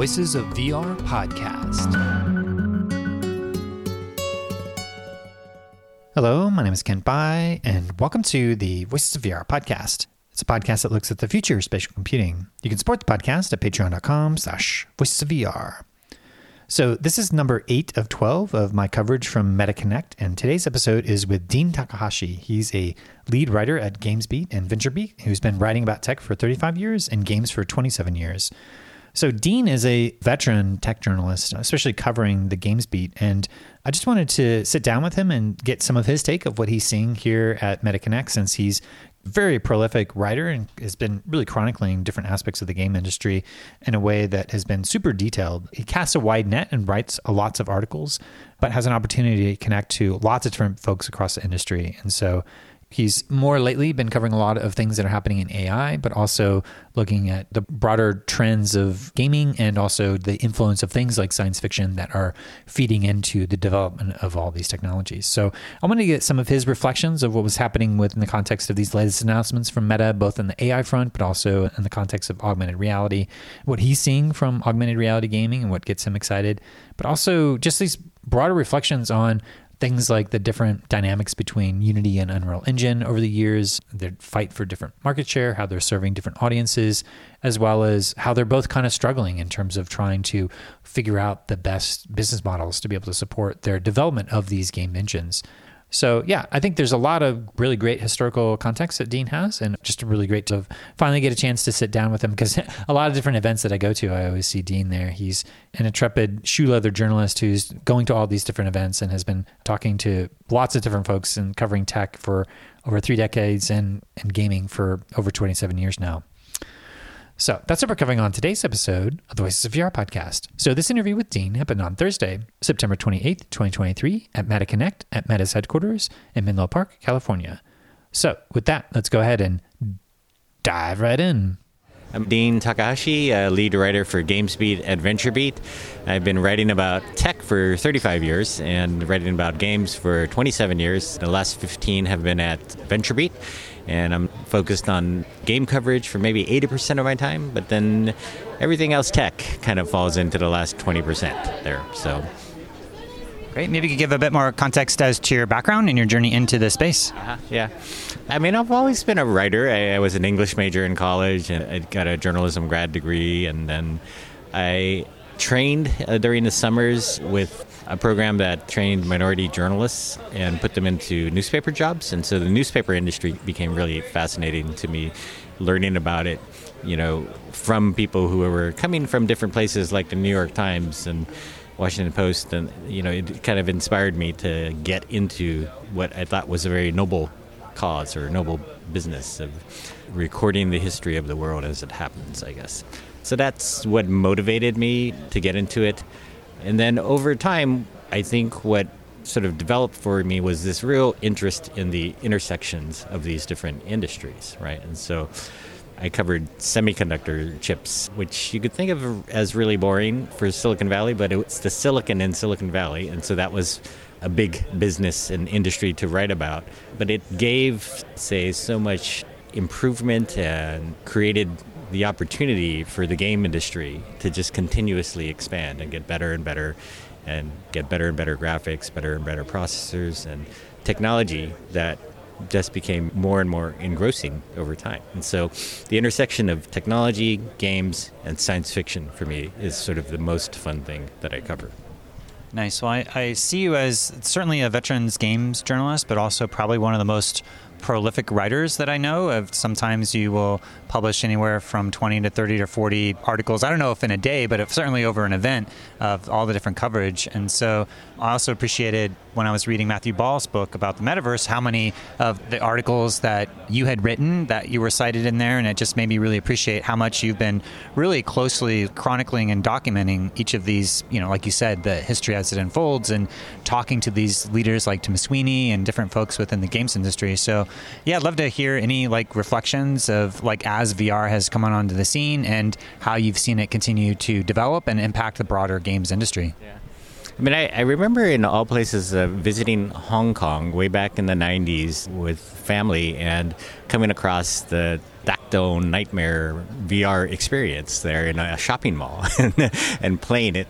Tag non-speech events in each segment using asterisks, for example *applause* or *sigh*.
Voices of VR podcast. Hello, my name is Kent Bye, and welcome to the Voices of VR podcast. It's a podcast that looks at the future of spatial computing. You can support the podcast at patreon.com slash voices of VR. So this is number eight of 12 of my coverage from MetaConnect, and today's episode is with Dean Takahashi. He's a lead writer at GamesBeat and VentureBeat, who's been writing about tech for 35 years and games for 27 years. So Dean is a veteran tech journalist, especially covering the games beat. and I just wanted to sit down with him and get some of his take of what he's seeing here at MetaConnect since he's very prolific writer and has been really chronicling different aspects of the game industry in a way that has been super detailed. He casts a wide net and writes lots of articles, but has an opportunity to connect to lots of different folks across the industry. And so He's more lately been covering a lot of things that are happening in AI, but also looking at the broader trends of gaming and also the influence of things like science fiction that are feeding into the development of all these technologies. So I want to get some of his reflections of what was happening within the context of these latest announcements from Meta, both in the AI front, but also in the context of augmented reality, what he's seeing from augmented reality gaming and what gets him excited, but also just these broader reflections on things like the different dynamics between Unity and Unreal Engine over the years, their fight for different market share, how they're serving different audiences, as well as how they're both kind of struggling in terms of trying to figure out the best business models to be able to support their development of these game engines. So yeah, I think there's a lot of really great historical context that Dean has, and just really great to finally get a chance to sit down with him because *laughs* a lot of different events that I go to, I always see Dean there. He's an intrepid shoe leather journalist who's going to all these different events and has been talking to lots of different folks and covering tech for over three decades and and gaming for over 27 years now. So that's what we're covering on today's episode of the Voices of VR podcast. So this interview with Dean happened on Thursday, September 28th, 2023 at MetaConnect at Meta's headquarters in Menlo Park, California. So with that, let's go ahead and dive right in. I'm Dean Takahashi, lead writer for GamesBeat at VentureBeat. I've been writing about tech for 35 years and writing about games for 27 years. The last 15 have been at VentureBeat and I'm focused on game coverage for maybe 80% of my time, but then everything else tech kind of falls into the last 20% there. So. Great. Maybe you could give a bit more context as to your background and your journey into this space. Uh-huh. Yeah. I mean, I've always been a writer. I, I was an English major in college and I got a journalism grad degree. And then I trained uh, during the summers with a program that trained minority journalists and put them into newspaper jobs. And so the newspaper industry became really fascinating to me, learning about it, you know, from people who were coming from different places like the New York Times and Washington Post. And, you know, it kind of inspired me to get into what I thought was a very noble cause or noble business of recording the history of the world as it happens, I guess. So that's what motivated me to get into it. And then over time, I think what sort of developed for me was this real interest in the intersections of these different industries, right? And so I covered semiconductor chips, which you could think of as really boring for Silicon Valley, but it's the silicon in Silicon Valley. And so that was a big business and industry to write about. But it gave, say, so much improvement and created the opportunity for the game industry to just continuously expand and get better and better and get better and better graphics, better and better processors, and technology that just became more and more engrossing over time. And so the intersection of technology, games, and science fiction for me is sort of the most fun thing that I cover. Nice. Well, I, I see you as certainly a veterans games journalist, but also probably one of the most prolific writers that I know of. Sometimes you will publish anywhere from 20 to 30 to 40 articles. I don't know if in a day, but certainly over an event of all the different coverage. And so I also appreciated when I was reading Matthew Ball's book about the metaverse, how many of the articles that you had written that you were cited in there, and it just made me really appreciate how much you've been really closely chronicling and documenting each of these, you know, like you said, the history as it unfolds, and talking to these leaders like Tim Sweeney and different folks within the games industry. So, yeah, I'd love to hear any like reflections of like as VR has come on onto the scene and how you've seen it continue to develop and impact the broader games industry. Yeah. I mean, I, I remember in all places uh, visiting Hong Kong way back in the 90s with family and coming across the Dactyl Nightmare VR experience there in a shopping mall *laughs* and playing it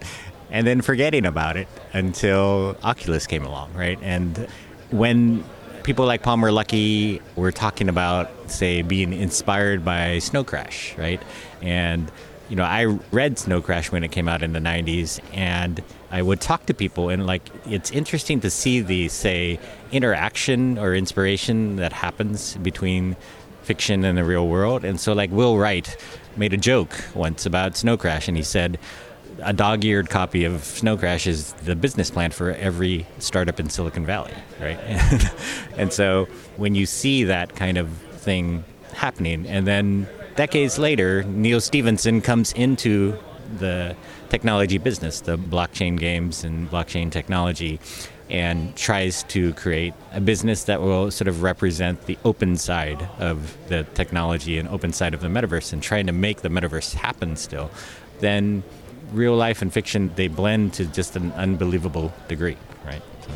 and then forgetting about it until Oculus came along, right? And when people like Palmer Luckey were talking about, say, being inspired by Snow Crash, right? And you know, I read Snow Crash when it came out in the 90s, and I would talk to people, and like, it's interesting to see the, say, interaction or inspiration that happens between fiction and the real world. And so, like, Will Wright made a joke once about Snow Crash, and he said, a dog-eared copy of Snow Crash is the business plan for every startup in Silicon Valley, right? *laughs* and so when you see that kind of thing happening, and then decades later, Neal Stephenson comes into the technology business, the blockchain games and blockchain technology, and tries to create a business that will sort of represent the open side of the technology and open side of the metaverse and trying to make the metaverse happen still, then real life and fiction they blend to just an unbelievable degree, right? So.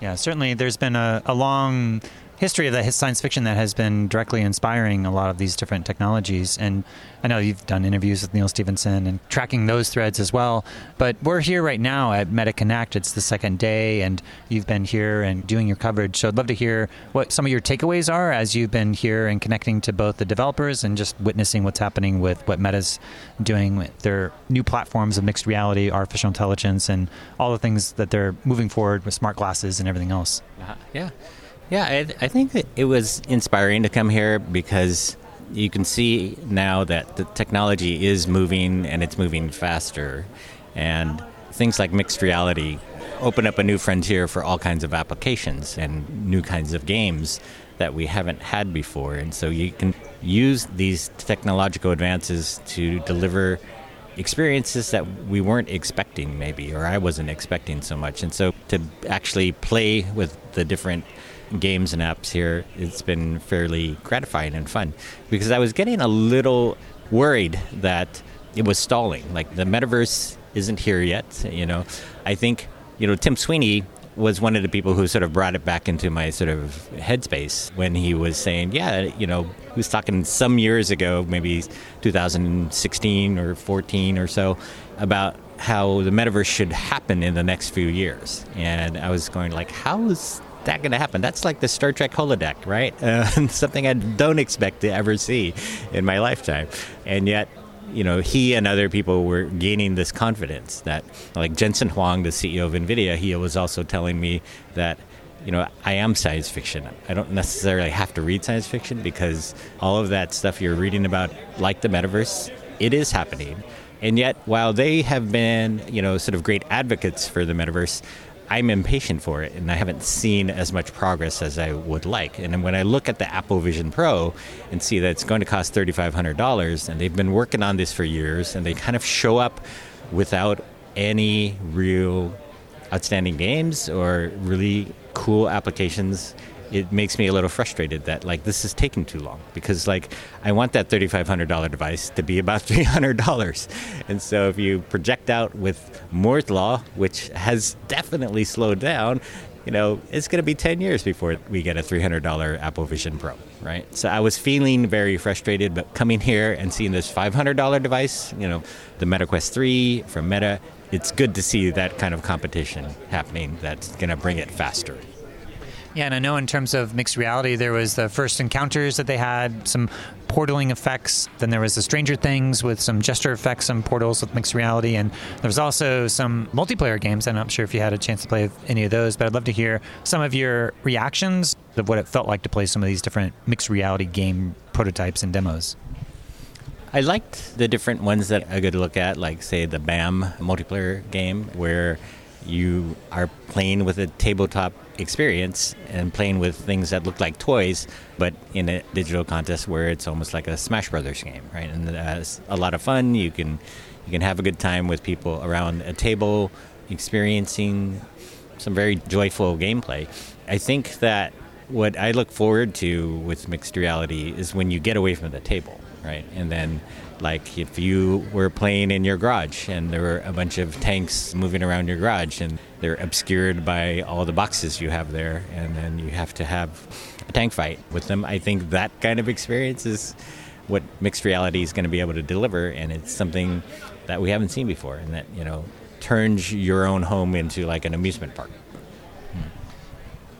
Yeah, certainly there's been a, a long history of that science fiction that has been directly inspiring a lot of these different technologies. And I know you've done interviews with Neal Stephenson and tracking those threads as well. But we're here right now at MetaConnect. It's the second day, and you've been here and doing your coverage. So I'd love to hear what some of your takeaways are as you've been here and connecting to both the developers and just witnessing what's happening with what Meta's doing with their new platforms of mixed reality, artificial intelligence, and all the things that they're moving forward with smart glasses and everything else. Uh, yeah. Yeah, I, I think it was inspiring to come here because you can see now that the technology is moving and it's moving faster. And things like mixed reality open up a new frontier for all kinds of applications and new kinds of games that we haven't had before. And so you can use these technological advances to deliver experiences that we weren't expecting, maybe, or I wasn't expecting so much. And so to actually play with the different games and apps here, it's been fairly gratifying and fun because I was getting a little worried that it was stalling. Like the metaverse isn't here yet. You know, I think you know Tim Sweeney was one of the people who sort of brought it back into my sort of headspace when he was saying, yeah, you know, he was talking some years ago, maybe 2016 or 14 or so, about how the metaverse should happen in the next few years. And I was going like, how is that going to happen? That's like the Star Trek holodeck, right? *laughs* Uh, something I don't expect to ever see in my lifetime. And yet, you know, he and other people were gaining this confidence that, like Jensen Huang, the CEO of NVIDIA, he was also telling me that, you know, I am science fiction. I don't necessarily have to read science fiction because all of that stuff you're reading about, like the metaverse, it is happening. And yet, while they have been, you know, sort of great advocates for the metaverse, I'm impatient for it, and I haven't seen as much progress as I would like. And when I look at the Apple Vision Pro and see that it's going to cost $3,500, and they've been working on this for years, and they kind of show up without any real outstanding games or really cool applications it makes me a little frustrated that like this is taking too long because like I want that $3500 device to be about *laughs* $300 and so if you project out with Moore's law which has definitely slowed down you know it's going to be 10 years before we get a $300 Apple Vision Pro right? So I was feeling very frustrated but coming here and seeing this $500 device you know the MetaQuest 3 from Meta it's good to see that kind of competition happening that's going to bring it faster yeah, and I know in terms of mixed reality, there was the first encounters that they had, some portaling effects. Then there was the Stranger Things with some gesture effects, some portals with mixed reality, and there was also some multiplayer games. I'm not sure if you had a chance to play any of those, but I'd love to hear some of your reactions of what it felt like to play some of these different mixed reality game prototypes and demos. I liked the different ones that I could look at, like say the BAM multiplayer game, where you are playing with a tabletop experience and playing with things that look like toys, but in a digital contest where it's almost like a Smash Brothers game, right? And it's a lot of fun. You can you can have a good time with people around a table, experiencing some very joyful gameplay. I think that what I look forward to with mixed reality is when you get away from the table, right? And then, like, if you were playing in your garage and there were a bunch of tanks moving around your garage and they're obscured by all the boxes you have there, and then you have to have a tank fight with them, I think that kind of experience is what mixed reality is going to be able to deliver, and it's something that we haven't seen before, and that, you know, turns your own home into like an amusement park. Hmm.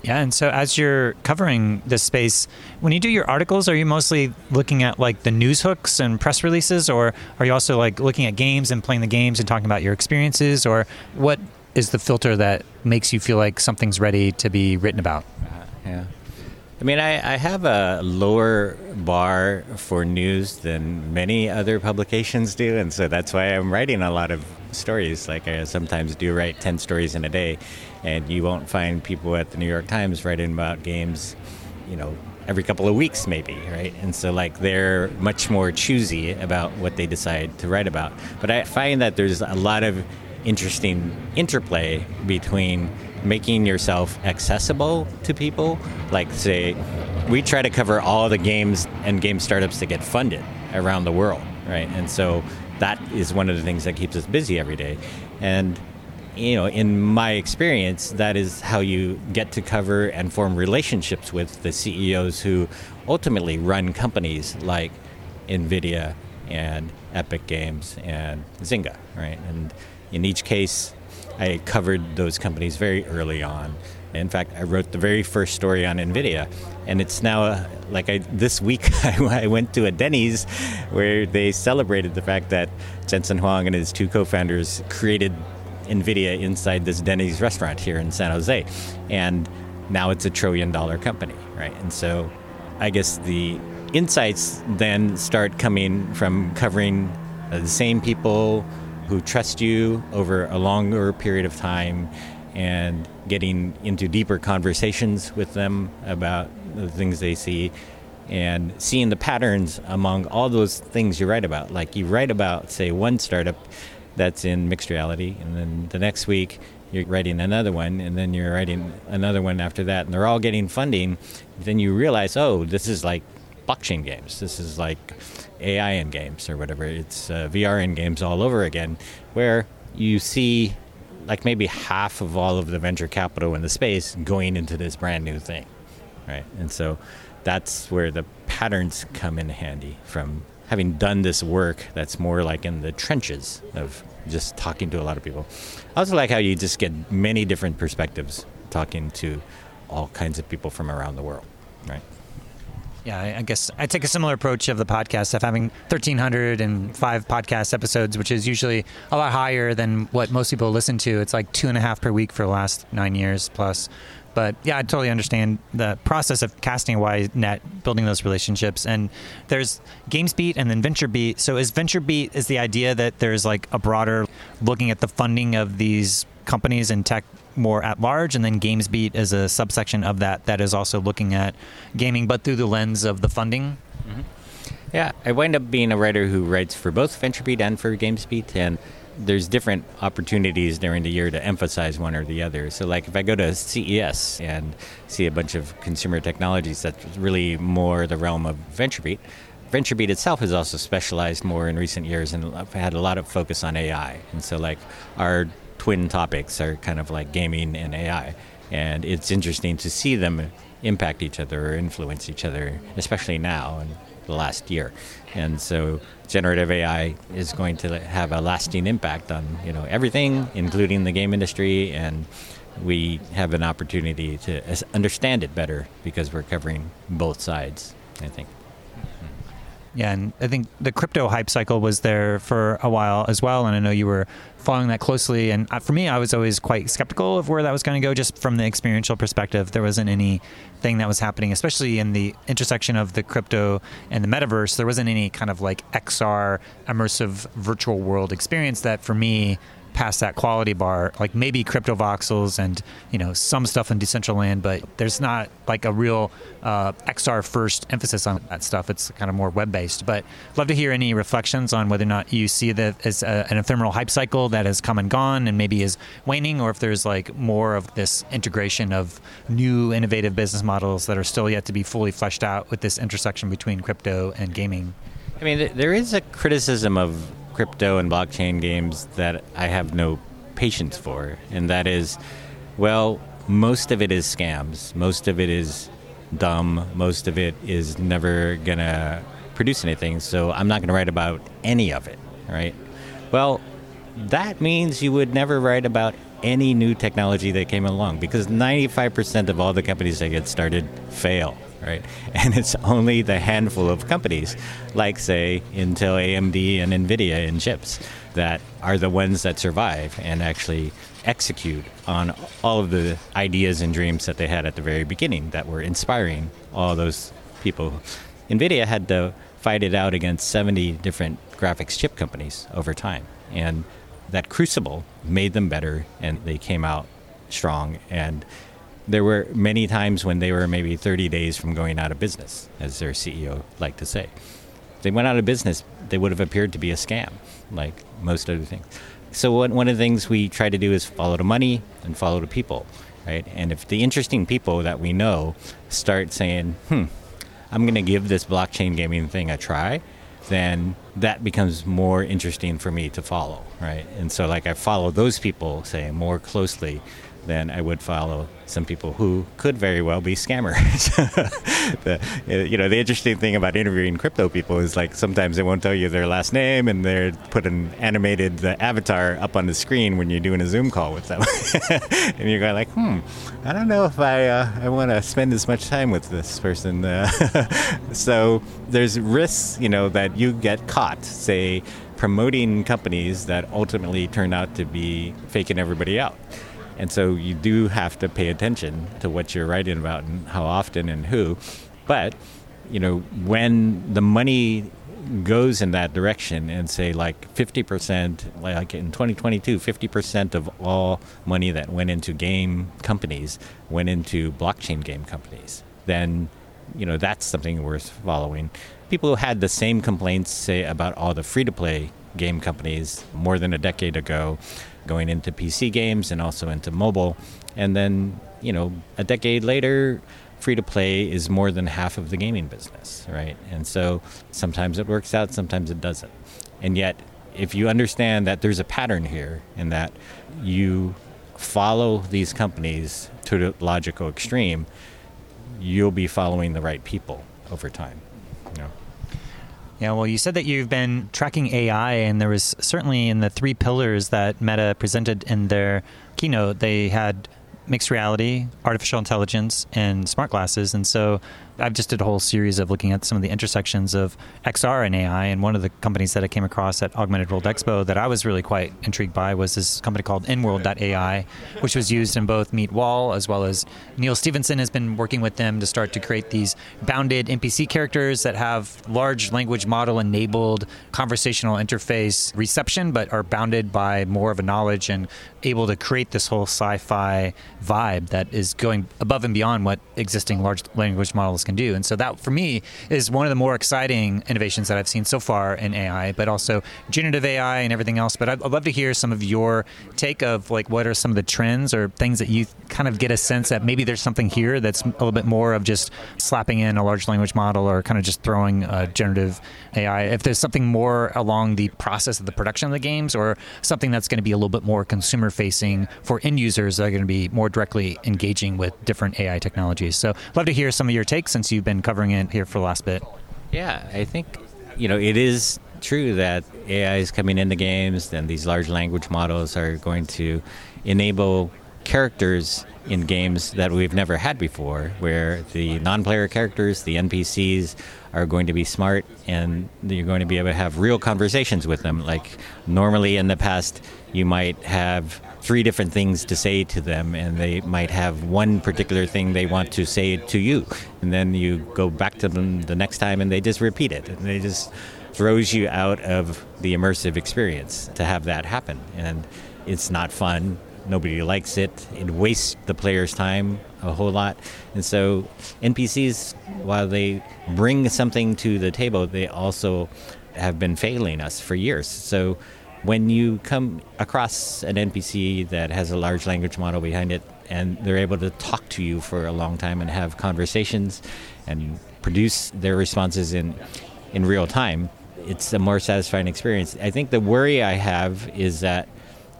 Yeah, and so as you're covering this space, when you do your articles, are you mostly looking at like the news hooks and press releases, or are you also like looking at games and playing the games and talking about your experiences, or what is the filter that makes you feel like something's ready to be written about? Uh, yeah. I mean, I, I, have a lower bar for news than many other publications do, and so that's why I'm writing a lot of stories. Like I sometimes do write 10 stories in a day, and you won't find people at the New York Times writing about games, you know, every couple of weeks maybe, right? And so like they're much more choosy about what they decide to write about. But I find that there's a lot of interesting interplay between making yourself accessible to people. Like, say, we try to cover all the games and game startups that get funded around the world, right? And so that is one of the things that keeps us busy every day. And you know, in my experience, that is how you get to cover and form relationships with the CEOs who ultimately run companies like NVIDIA and Epic Games and Zynga, right? And in each case, I covered those companies very early on. In fact, I wrote the very first story on NVIDIA, and it's now uh, like I this week *laughs* I went to a Denny's where they celebrated the fact that Jensen Huang and his two co-founders created NVIDIA inside this Denny's restaurant here in San Jose, and now it's a trillion dollar company, right? And so, I guess the insights then start coming from covering the same people who trust you over a longer period of time and getting into deeper conversations with them about the things they see and seeing the patterns among all those things you write about. Like you write about, say, one startup that's in mixed reality, and then the next week you're writing another one, and then you're writing another one after that, and they're all getting funding. Then you realize, oh, this is like blockchain games. This is like AI in games or whatever. It's uh, VR in games all over again, where you see like maybe half of all of the venture capital in the space going into this brand new thing, right? And so that's where the patterns come in handy from having done this work that's more like in the trenches of just talking to a lot of people. I also like how you just get many different perspectives talking to all kinds of people from around the world, right? Yeah, I guess I take a similar approach of the podcast of having 1,305 podcast episodes, which is usually a lot higher than what most people listen to. It's like two and a half per week for the last nine years plus. But yeah, I totally understand the process of casting a wide net, building those relationships. And there's GamesBeat and then VentureBeat. So is VentureBeat is the idea that there's like a broader looking at the funding of these companies in tech more at large, and then GamesBeat is a subsection of that that is also looking at gaming, but through the lens of the funding. Mm-hmm. Yeah, I wind up being a writer who writes for both VentureBeat and for GamesBeat, and there's different opportunities during the year to emphasize one or the other. So, like if I go to CES and see a bunch of consumer technologies, that's really more the realm of VentureBeat. VentureBeat itself has also specialized more in recent years and had a lot of focus on AI. And so, like our twin topics are kind of like gaming and AI. And it's interesting to see them impact each other or influence each other, especially now in the last year. And so generative AI is going to have a lasting impact on, you know, everything, including the game industry and we have an opportunity to understand it better because we're covering both sides, I think. Yeah, and I think the crypto hype cycle was there for a while as well, and I know you were following that closely. And uh, for me, I was always quite skeptical of where that was going to go, just from the experiential perspective. There wasn't anything that was happening, especially in the intersection of the crypto and the metaverse. There wasn't any kind of like XR immersive virtual world experience that, for me, past that quality bar. Like maybe Cryptovoxels and you know some stuff in Decentraland, but there's not like a real uh, XR first emphasis on that stuff. It's kind of more web based. But love to hear any reflections on whether or not you see that as a, an ephemeral hype cycle that has come and gone and maybe is waning, or if there's like more of this integration of new innovative business models that are still yet to be fully fleshed out with this intersection between crypto and gaming. I mean, there is a criticism of crypto and blockchain games that I have no patience for, and that is, well, most of it is scams. Most of it is dumb. Most of it is never gonna produce anything. So I'm not gonna write about any of it, right? Well, that means you would never write about any new technology that came along because 95% of all the companies that get started fail right? *laughs* And it's only the handful of companies, like say Intel, AMD, and NVIDIA in chips, that are the ones that survive and actually execute on all of the ideas and dreams that they had at the very beginning that were inspiring all those people. NVIDIA had to fight it out against 70 different graphics chip companies over time. And that crucible made them better and they came out strong and there were many times when they were maybe 30 days from going out of business, as their CEO liked to say. If they went out of business, they would have appeared to be a scam, like most other things. So one, of the things we try to do is follow the money and follow the people, right? And if the interesting people that we know start saying, "Hmm, I'm going to give this blockchain gaming thing a try," then that becomes more interesting for me to follow, right? And so like I follow those people, say, more closely then I would follow some people who could very well be scammers. *laughs* the, you know, the interesting thing about interviewing crypto people is like sometimes they won't tell you their last name, and they put an animated uh, avatar up on the screen when you're doing a Zoom call with them, *laughs* and you're going like, hmm, I don't know if I uh, I want to spend as much time with this person. Uh, *laughs* so there's risks, you know, that you get caught, say promoting companies that ultimately turn out to be faking everybody out. And so you do have to pay attention to what you're writing about and how often and who. But, you know, when the money goes in that direction and say like 50%, like in 2022, 50% of all money that went into game companies went into blockchain game companies, then, you know, that's something worth following. People who had the same complaints, say, about all the free to play game companies more than a decade ago going into PC games and also into mobile. And then, you know, a decade later, free to play is more than half of the gaming business, right? And so sometimes it works out, sometimes it doesn't. And yet, if you understand that there's a pattern here and that you follow these companies to the logical extreme, you'll be following the right people over time. You know? Yeah, well, you said that you've been tracking AI, and there was certainly in the three pillars that Meta presented in their keynote, they had mixed reality, artificial intelligence, and smart glasses. And so I've just did a whole series of looking at some of the intersections of XR and AI. And one of the companies that I came across at Augmented World Expo that I was really quite intrigued by was this company called InWorld.ai, which was used in both Meet Wall as well as Neal Stephenson has been working with them to start to create these bounded NPC characters that have large language model enabled conversational interface reception, but are bounded by more of a knowledge and able to create this whole sci fi vibe that is going above and beyond what existing large language models can do. And so that for me is one of the more exciting innovations that I've seen so far in AI, but also generative AI and everything else. But I'd, I'd love to hear some of your take of like what are some of the trends or things that you kind of get a sense that maybe there's something here that's a little bit more of just slapping in a large language model or kind of just throwing uh, a generative AI. If there's something more along the process of the production of the games or something that's going to be a little bit more consumer facing for end users that are going to be more directly engaging with different AI technologies. So, love to hear some of your takes since you've been covering it here for the last bit. Yeah, I think you know it is true that AI is coming into games, and these large language models are going to enable characters in games that we've never had before, where the non-player characters, the NPCs, are going to be smart, and you're going to be able to have real conversations with them. Like normally in the past, you might have three different things to say to them, and they might have one particular thing they want to say to you, and then you go back to them the next time, and they just repeat it, and they just throws you out of the immersive experience to have that happen, and it's not fun. Nobody likes it. It wastes the player's time a whole lot. And so NPCs, while they bring something to the table, they also have been failing us for years. So when you come across an NPC that has a large language model behind it and they're able to talk to you for a long time and have conversations and produce their responses in in real time, it's a more satisfying experience. I think the worry I have is that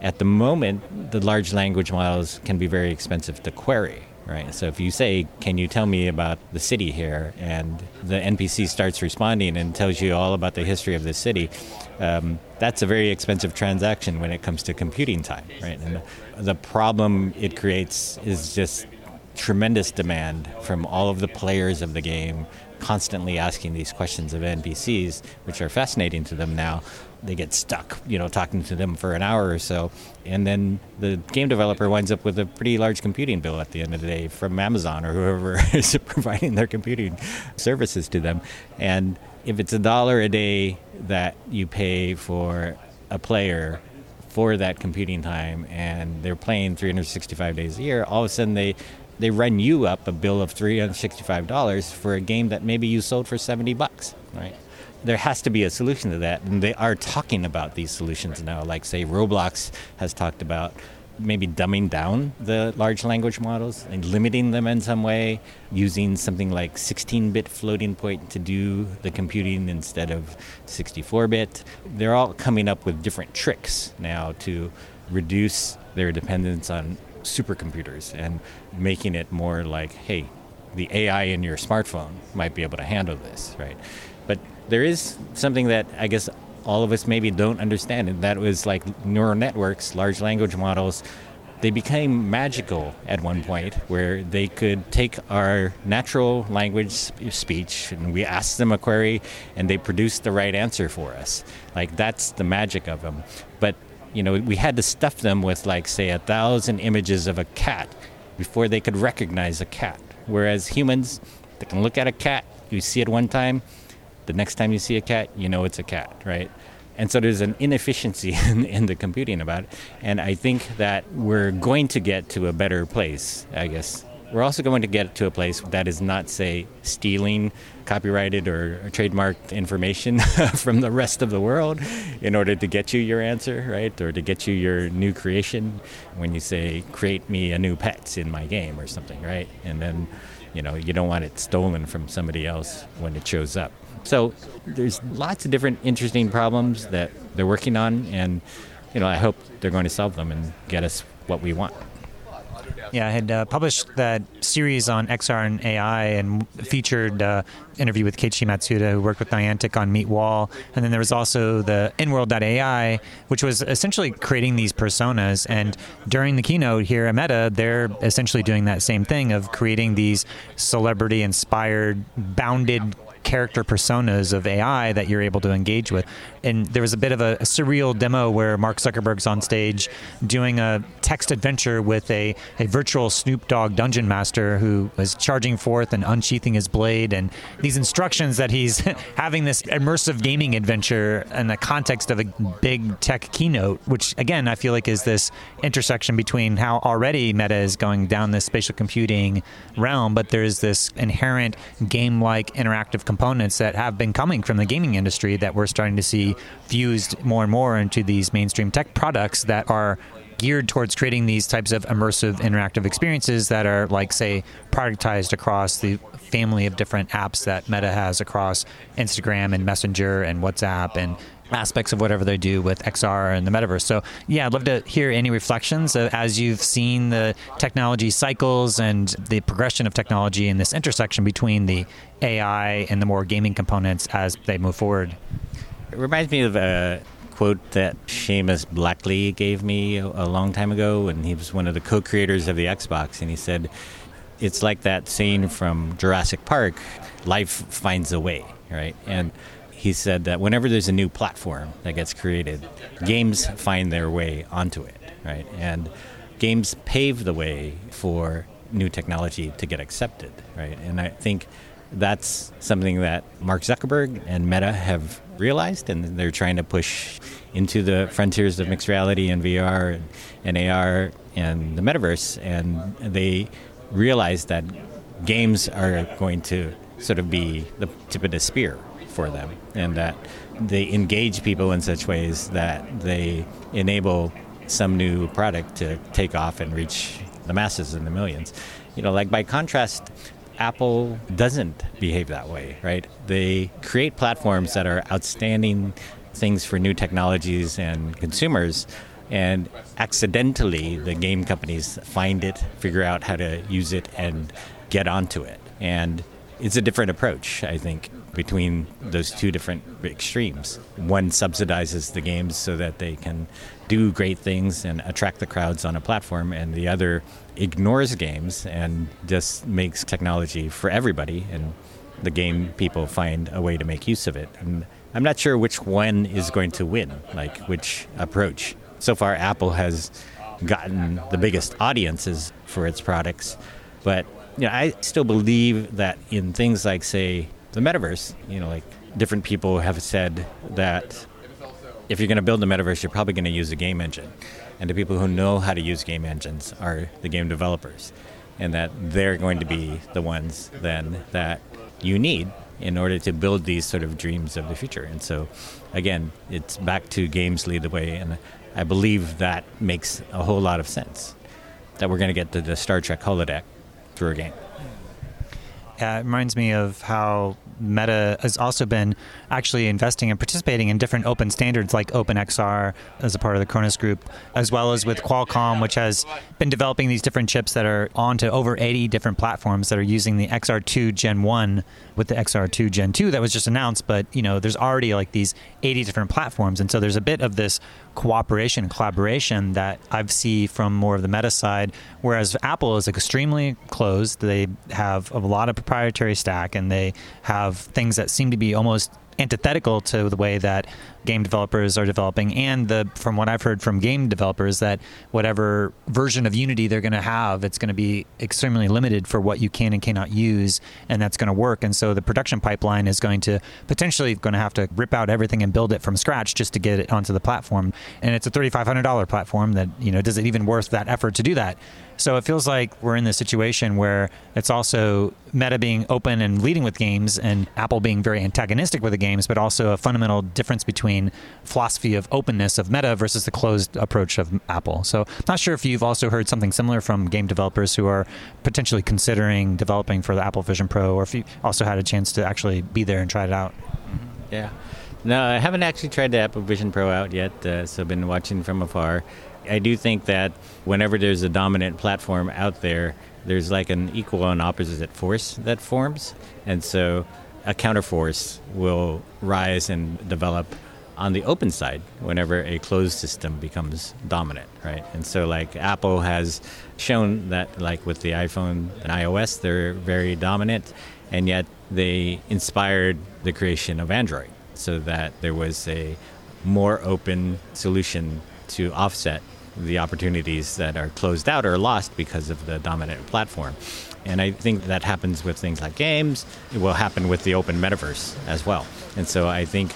at the moment, the large language models can be very expensive to query. Right. So if you say, "Can you tell me about the city here?" and the NPC starts responding and tells you all about the history of the city, um, that's a very expensive transaction when it comes to computing time. Right. And the problem it creates is just tremendous demand from all of the players of the game constantly asking these questions of NPCs, which are fascinating to them now. They get stuck, you know, talking to them for an hour or so, and then the game developer winds up with a pretty large computing bill at the end of the day from Amazon or whoever *laughs* is providing their computing services to them. And if it's a dollar a day that you pay for a player for that computing time and they're playing 365 days a year, all of a sudden they they run you up a bill of $365 for a game that maybe you sold for 70 bucks, right? There has to be a solution to that, and they are talking about these solutions now. Like, say, Roblox has talked about maybe dumbing down the large language models and limiting them in some way, using something like 16 bit floating point to do the computing instead of 64 bit. They're all coming up with different tricks now to reduce their dependence on supercomputers and making it more like, hey, the AI in your smartphone might be able to handle this, right? But there is something that I guess all of us maybe don't understand, and that was like neural networks, large language models. They became magical at one point where they could take our natural language speech and we asked them a query and they produced the right answer for us. Like that's the magic of them. But you know, we had to stuff them with like say a thousand images of a cat before they could recognize a cat. Whereas humans, they can look at a cat, you see it one time, the next time you see a cat, you know it's a cat, right? And so there's an inefficiency *laughs* in, in, the computing about it. And I think that we're going to get to a better place, I guess, we're also going to get to a place that is not, say, stealing copyrighted or trademarked information *laughs* from the rest of the world in order to get you your answer, right? Or to get you your new creation when you say, create me a new pet in my game or something, right? And then, you know, you don't want it stolen from somebody else when it shows up. So there's lots of different interesting problems that they're working on, and, you know, I hope they're going to solve them and get us what we want. Yeah, I had uh, published that series on XR and AI and featured uh, interview with Keiichi Matsuda, who worked with Niantic on Meet Wall. And then there was also the InWorld.ai, which was essentially creating these personas. And during the keynote here at Meta, they're essentially doing that same thing of creating these celebrity inspired, bounded character personas of AI that you're able to engage with. And there was a bit of a, a, surreal demo where Mark Zuckerberg's on stage doing a text adventure with a, a virtual Snoop Dogg dungeon master who was charging forth and unsheathing his blade, and these instructions that he's *laughs* having this immersive gaming adventure in the context of a big tech keynote, which again I feel like is this intersection between how already Meta is going down this spatial computing realm, but there's this inherent game-like interactive components that have been coming from the gaming industry that we're starting to see fused more and more into these mainstream tech products that are geared towards creating these types of immersive interactive experiences that are like say productized across the family of different apps that meta has across instagram and messenger and whatsapp and aspects of whatever they do with XR and the metaverse. So, yeah, I'd love to hear any reflections uh, as you've seen the technology cycles and the progression of technology in this intersection between the AI and the more gaming components as they move forward. It reminds me of a quote that Seamus Blackley gave me a, long time ago, and he was one of the co creators of the Xbox, and he said, It's like that scene from Jurassic Park life finds a way, right? And he said that whenever there's a new platform that gets created, games find their way onto it, right? And games pave the way for new technology to get accepted, right? And I think that's something that Mark Zuckerberg and Meta have realized, and they're trying to push into the frontiers of mixed reality and VR and, and AR and the metaverse. And they realize that games are going to sort of be the tip of the spear for them, and that they engage people in such ways that they enable some new product to take off and reach the masses and the millions. You know, like by contrast, Apple doesn't behave that way, right? They create platforms that are outstanding things for new technologies and consumers. And accidentally, the game companies find it, figure out how to use it, and get onto it. And it's a different approach, I think, between those two different extremes. One subsidizes the games so that they can do great things and attract the crowds on a platform, and the other ignores games and just makes technology for everybody. And the game people find a way to make use of it. And I'm not sure which one is going to win, like which approach. So far, Apple has gotten the biggest audiences for its products, but you know, I still believe that in things like, say, the metaverse, you know, like different people have said that if you're going to build a metaverse, you're probably going to use a game engine. And the people who know how to use game engines are the game developers. And that they're going to be the ones then that you need in order to build these sort of dreams of the future. And so, again, it's back to games lead the way. And I believe that makes a whole lot of sense that we're going to get to the Star Trek holodeck through a game. Yeah, it reminds me of how Meta has also been actually investing and participating in different open standards like OpenXR as a part of the Khronos Group, as well as with Qualcomm, which has been developing these different chips that are onto over 80 different platforms that are using the XR2 Gen 1 with the XR2 Gen 2 that was just announced. But, you know, there's already like these 80 different platforms. And so there's a bit of this cooperation and collaboration that I've see from more of the meta side, whereas Apple is extremely closed. They have a lot of proprietary stack and they have things that seem to be almost antithetical to the way that game developers are developing and the from what I've heard from game developers that whatever version of Unity they're going to have it's going to be extremely limited for what you can and cannot use and that's going to work. And so the production pipeline is going to potentially going to have to rip out everything and build it from scratch just to get it onto the platform. And it's a $3500 platform that you know does it even worth that effort to do that so it feels like we're in this situation where it's also Meta being open and leading with games, and Apple being very antagonistic with the games, but also a fundamental difference between philosophy of openness of Meta versus the closed approach of Apple. So I'm not sure if you've also heard something similar from game developers who are potentially considering developing for the Apple Vision Pro, or if you also had a chance to actually be there and try it out. Yeah. No, I haven't actually tried the Apple Vision Pro out yet, uh, so I've been watching from afar. I do think that whenever there's a dominant platform out there, there's like an equal and opposite force that forms. And so a counterforce will rise and develop on the open side whenever a closed system becomes dominant, right? And so, like, Apple has shown that, like, with the iPhone and iOS, they're very dominant, and yet they inspired the creation of Android so that there was a more open solution to offset the opportunities that are closed out or lost because of the dominant platform. And I think that happens with things like games. It will happen with the open metaverse as well. And so I think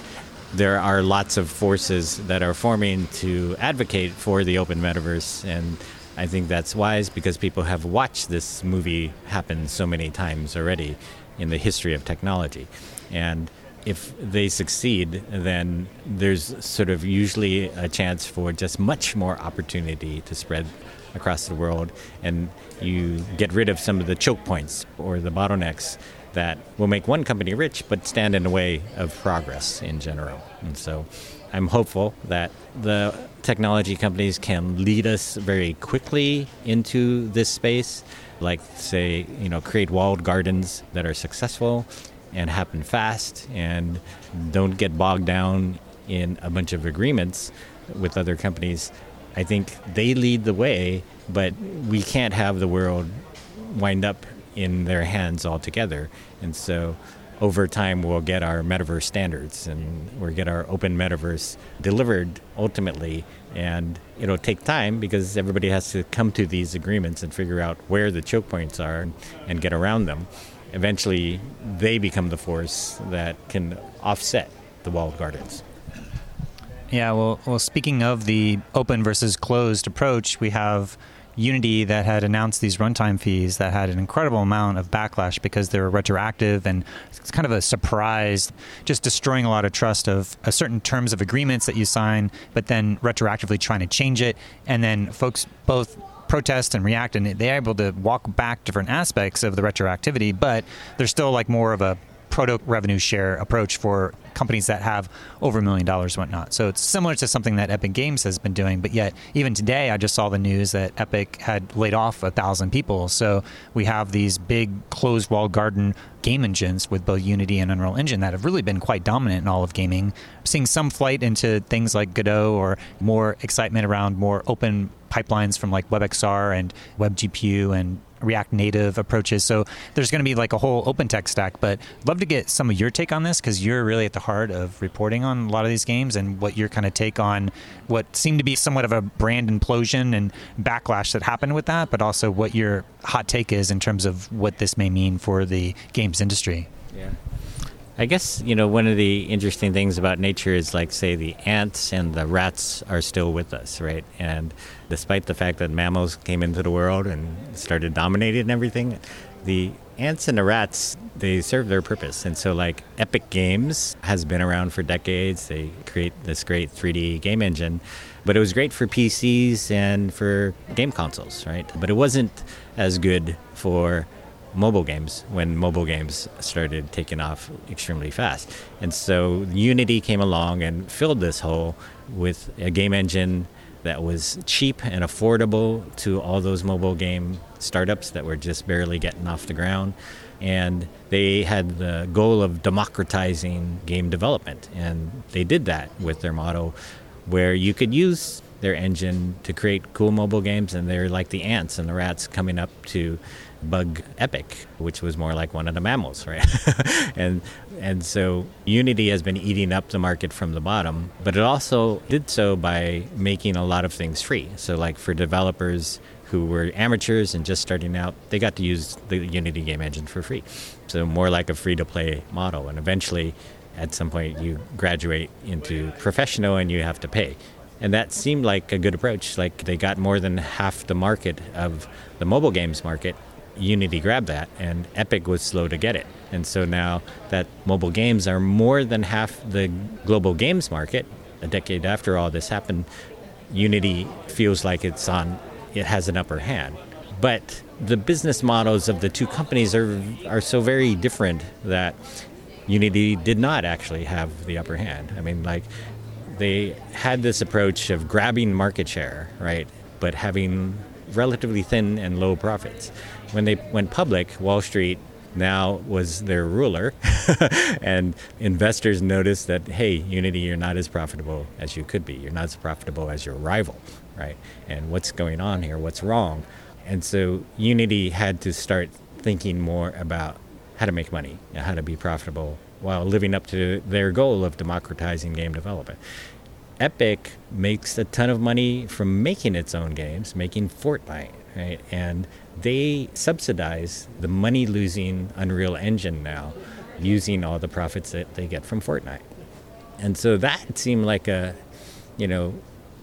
there are lots of forces that are forming to advocate for the open metaverse. And I think that's wise because people have watched this movie happen so many times already in the history of technology. And if they succeed, then there's sort of usually a chance for just much more opportunity to spread across the world, and you get rid of some of the choke points or the bottlenecks that will make one company rich but stand in the way of progress in general. And so I'm hopeful that the technology companies can lead us very quickly into this space like say you know create walled gardens that are successful and happen fast and don't get bogged down in a bunch of agreements with other companies. I think they lead the way, but we can't have the world wind up in their hands altogether. And so over time, we'll get our metaverse standards and we'll get our open metaverse delivered ultimately. And it'll take time because everybody has to come to these agreements and figure out where the choke points are and get around them eventually they become the force that can offset the walled gardens. Yeah, well, well, speaking of the open versus closed approach, we have Unity that had announced these runtime fees that had an incredible amount of backlash because they were retroactive and it's kind of a surprise, just destroying a lot of trust of a certain terms of agreements that you sign, but then retroactively trying to change it. And then folks both protest and react, and they're able to walk back different aspects of the retroactivity, but there's still like more of a proto revenue share approach for companies that have over a million dollars and whatnot. So it's similar to something that Epic Games has been doing. But yet, even today, I just saw the news that Epic had laid off a thousand people. So we have these big closed walled garden game engines with both Unity and Unreal Engine that have really been quite dominant in all of gaming. Seeing some flight into things like Godot or more excitement around more open pipelines from like WebXR and WebGPU and React Native approaches. So there's going to be like a whole open tech stack. But love to get some of your take on this because you're really at the heart of reporting on a lot of these games and what your kind of take on what seemed to be somewhat of a brand implosion and backlash that happened with that, but also what your hot take is in terms of what this may mean for the games industry. Yeah. I guess you know one of the interesting things about nature is like say the ants and the rats are still with us, right? And despite the fact that mammals came into the world and started dominating everything, the ants and the rats they serve their purpose. And so like Epic Games has been around for decades. They create this great 3D game engine, but it was great for PCs and for game consoles, right? But it wasn't as good for mobile games when mobile games started taking off extremely fast. And so Unity came along and filled this hole with a game engine that was cheap and affordable to all those mobile game startups that were just barely getting off the ground. And they had the goal of democratizing game development. And they did that with their model where you could use their engine to create cool mobile games, and they're like the ants and the rats coming up to bug epic which was more like one of the mammals *laughs* right? And and so unity has been eating up the market from the bottom but it also did so by making a lot of things free. So like for developers who were amateurs and just starting out they got to use the unity game engine for free. So more like a free to play model and eventually at some point you graduate into professional and you have to pay. And that seemed like a good approach. Like they got more than half the market of the mobile games market Unity grabbed that, and Epic was slow to get it. And so now that mobile games are more than half the global games market, a decade after all this happened, Unity feels like it's on, it has an upper hand. But the business models of the two companies are, are so very different that Unity did not actually have the upper hand. I mean, like, they had this approach of grabbing market share, right? But having relatively thin and low profits when they went public, Wall Street now was their ruler, *laughs* and investors noticed that hey, Unity, you're not as profitable as you could be. You're not as profitable as your rival, right? And what's going on here? What's wrong? And so Unity had to start thinking more about how to make money and how to be profitable while living up to their goal of democratizing game development. Epic makes a ton of money from making its own games, making Fortnite, right? And they subsidize the money losing Unreal Engine now using all the profits that they get from Fortnite. And so that seemed like a, you know,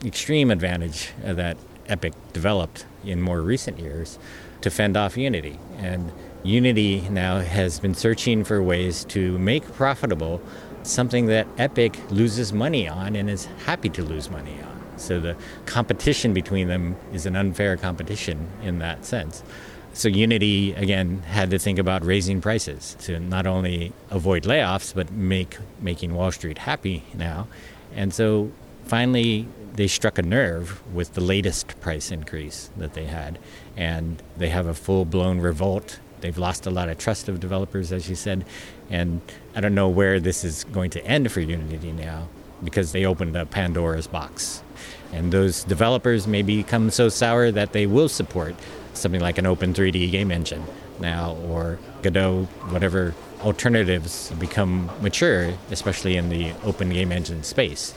extreme advantage that Epic developed in more recent years to fend off Unity. And Unity now has been searching for ways to make profitable something that Epic loses money on and is happy to lose money on. So the competition between them is an unfair competition in that sense. So Unity again had to think about raising prices to not only avoid layoffs but make making Wall Street happy now. And so finally they struck a nerve with the latest price increase that they had and they have a full-blown revolt. They've lost a lot of trust of developers as you said and I don't know where this is going to end for Unity now because they opened a Pandora's box and those developers may become so sour that they will support something like an open 3D game engine now or Godot, whatever alternatives become mature, especially in the open game engine space.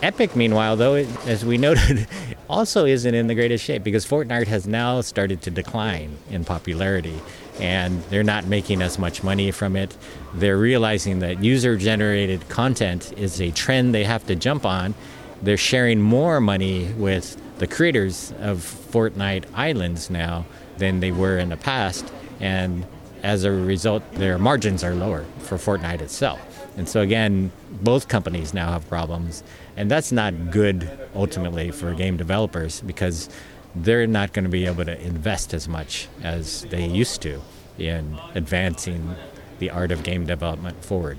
Epic, meanwhile, though, as we *laughs* noted, also isn't in the greatest shape because Fortnite has now started to decline in popularity and they're not making as much money from it. They're realizing that user generated content is a trend they have to jump on they're sharing more money with the creators of Fortnite Islands now than they were in the past. And as a result, their margins are lower for Fortnite itself. And so, again, both companies now have problems. And that's not good ultimately for game developers because they're not going to be able to invest as much as they used to in advancing the art of game development forward.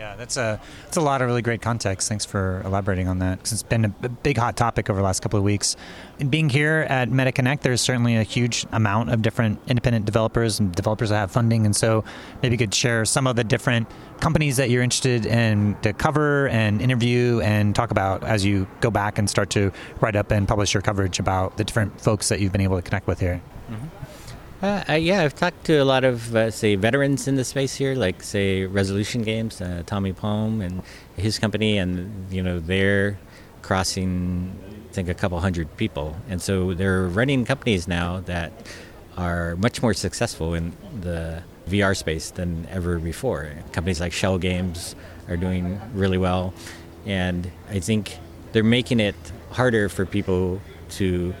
Yeah, that's a that's a lot of really great context. Thanks for elaborating on that. It's been a big hot topic over the last couple of weeks. And being here at MetaConnect, there's certainly a huge amount of different independent developers and developers that have funding. And so maybe you could share some of the different companies that you're interested in to cover and interview and talk about as you go back and start to write up and publish your coverage about the different folks that you've been able to connect with here. Mm-hmm. Uh, uh, yeah, I've talked to a lot of, uh, say, veterans in the space here, like, say, Resolution Games, uh, Tommy Palm and his company, and, you know, they're crossing, I think, a couple hundred people. And so they're running companies now that are much more successful in the VR space than ever before. Companies like Schell Games are doing really well. And I think they're making it harder for people to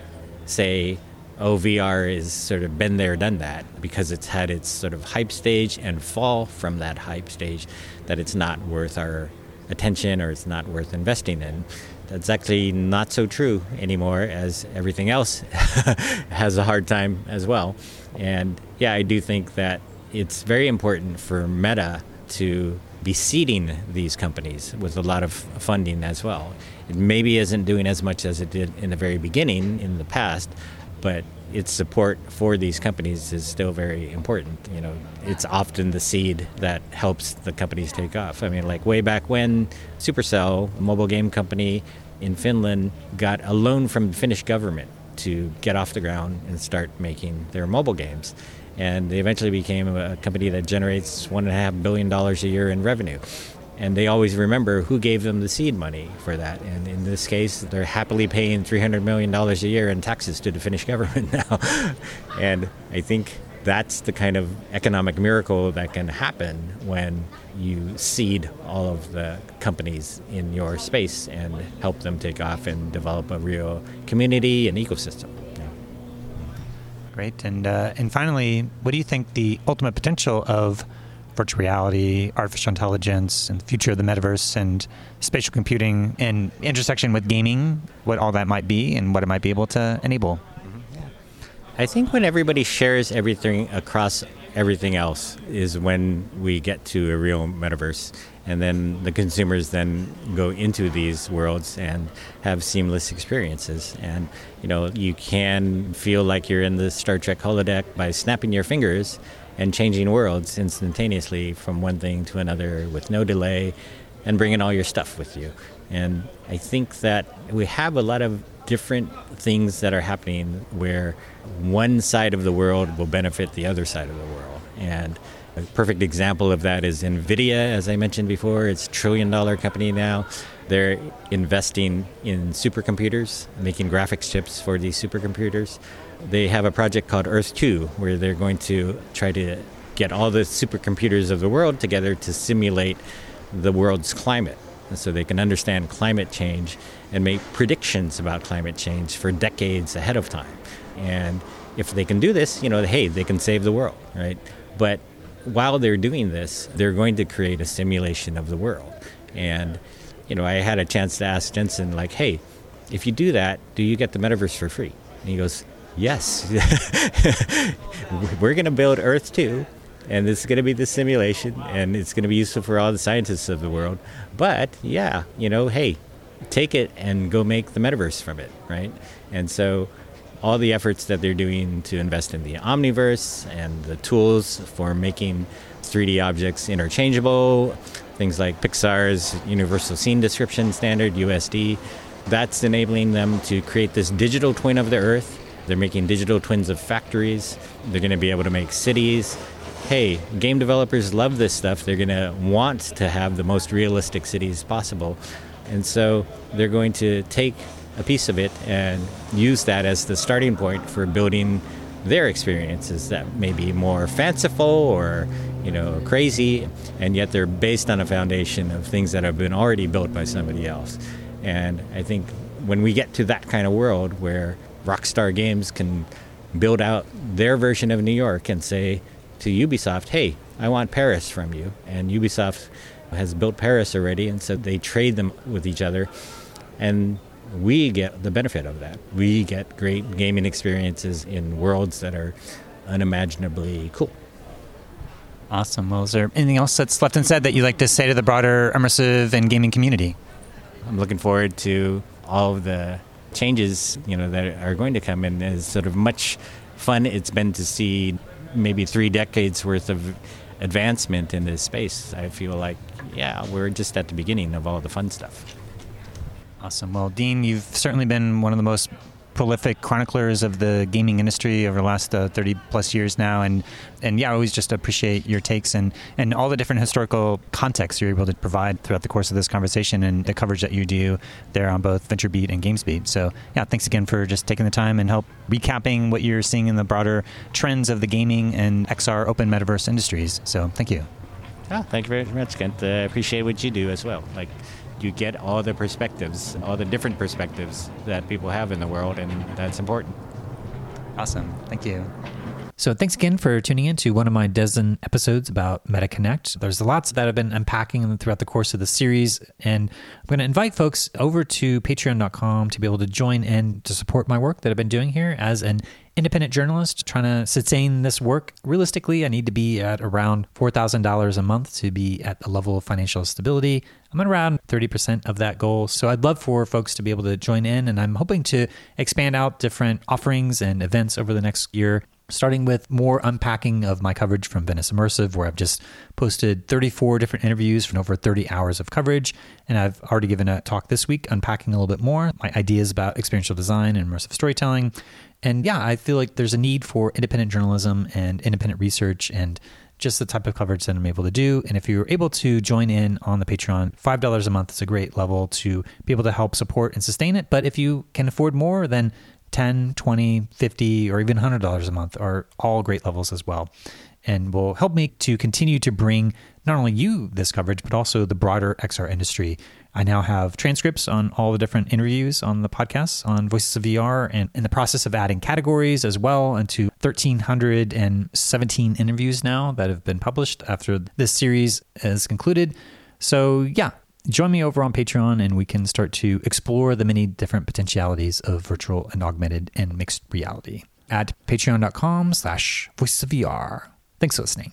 say, oh, VR is sort of been there, done that, because it's had its sort of hype stage and fall from that hype stage, that it's not worth our attention or it's not worth investing in. That's actually not so true anymore, as everything else *laughs* has a hard time as well. And yeah, I do think that it's very important for Meta to be seeding these companies with a lot of funding as well. It maybe isn't doing as much as it did in the very beginning in the past, but its support for these companies is still very important. You know, it's often the seed that helps the companies take off. I mean, like way back when Supercell, a mobile game company in Finland, got a loan from the Finnish government to get off the ground and start making their mobile games. And they eventually became a company that generates one and a half billion dollars a year in revenue and they always remember who gave them the seed money for that. And in this case, they're happily paying $300 million a year in taxes to the Finnish *laughs* government now. and I think that's the kind of economic miracle that can happen when you seed all of the companies in your space and help them take off and develop a real community and ecosystem. Great. And, uh, and finally, what do you think the ultimate potential of virtual reality, artificial intelligence, and the future of the metaverse and spatial computing and intersection with gaming, what all that might be and what it might be able to enable. I think when everybody shares everything across everything else is when we get to a real metaverse and then the consumers then go into these worlds and have seamless experiences and you know you can feel like you're in the Star Trek holodeck by snapping your fingers and changing worlds instantaneously from one thing to another with no delay and bringing all your stuff with you. And I think that we have a lot of different things that are happening where one side of the world will benefit the other side of the world. And a perfect example of that is NVIDIA, as I mentioned before. It's a trillion dollar company now. They're investing in supercomputers, making graphics chips for these supercomputers they have a project called Earth 2 where they're going to try to get all the supercomputers of the world together to simulate the world's climate. So they can understand climate change and make predictions about climate change for decades ahead of time. And if they can do this, you know, hey, they can save the world, right? But while they're doing this, they're going to create a simulation of the world. And, you know, I had a chance to ask Jensen, like, hey, if you do that, do you get the metaverse for free? And he goes, yes, *laughs* we're going to build Earth 2, and this is going to be the simulation, and it's going to be useful for all the scientists of the world. But yeah, you know, hey, take it and go make the metaverse from it, right? And so all the efforts that they're doing to invest in the omniverse and the tools for making 3D objects interchangeable, things like Pixar's Universal Scene Description Standard, USD, that's enabling them to create this digital twin of the Earth they're making digital twins of factories. They're going to be able to make cities. Hey, game developers love this stuff. They're going to want to have the most realistic cities possible. And so they're going to take a piece of it and use that as the starting point for building their experiences that may be more fanciful or you know crazy and yet they're based on a foundation of things that have been already built by somebody else and i think when we get to that kind of world where Rockstar Games can build out their version of New York and say to Ubisoft, hey, I want Paris from you. And Ubisoft has built Paris already, and so they trade them with each other. And we get the benefit of that. We get great gaming experiences in worlds that are unimaginably cool. Awesome. Well, is there anything else that's left unsaid that you'd like to say to the broader immersive and gaming community? I'm looking forward to all of the changes, you know, that are going to come in as sort of much fun it's been to see maybe three decades worth of advancement in this space. I feel like, yeah, we're just at the beginning of all the fun stuff. Awesome. Well, Dean, you've certainly been one of the most prolific chroniclers of the gaming industry over the last uh, 30 plus years now and and yeah I always just appreciate your takes and and all the different historical contexts you're able to provide throughout the course of this conversation and the coverage that you do there on both VentureBeat and GamesBeat so yeah thanks again for just taking the time and help recapping what you're seeing in the broader trends of the gaming and XR open metaverse industries so thank you Oh, thank you very much, Kent. I uh, appreciate what you do as well. Like, you get all the perspectives, all the different perspectives that people have in the world, and that's important. Awesome. Thank you. So, thanks again for tuning in to one of my dozen episodes about MetaConnect. There's lots that I've been unpacking throughout the course of the series, and I'm going to invite folks over to patreon.com to be able to join in to support my work that I've been doing here as an independent journalist trying to sustain this work. Realistically, I need to be at around $4,000 a month to be at a level of financial stability. I'm at around 30% of that goal. So I'd love for folks to be able to join in, and I'm hoping to expand out different offerings and events over the next year starting with more unpacking of my coverage from Venice Immersive, where I've just posted 34 different interviews from over 30 hours of coverage. And I've already given a talk this week unpacking a little bit more my ideas about experiential design and immersive storytelling. And yeah, I feel like there's a need for independent journalism and independent research and just the type of coverage that I'm able to do. And if you're able to join in on the Patreon, $5 a month is a great level to be able to help support and sustain it. But if you can afford more, then 10, 20, 50, or even $100 a month are all great levels as well. And will help me to continue to bring not only you this coverage, but also the broader XR industry. I now have transcripts on all the different interviews on the podcast on Voices of VR and in the process of adding categories as well into 1,317 interviews now that have been published after this series is concluded. So, yeah, join me over on Patreon and we can start to explore the many different potentialities of virtual and augmented and mixed reality at patreon.com slash voices of VR. Thanks for listening.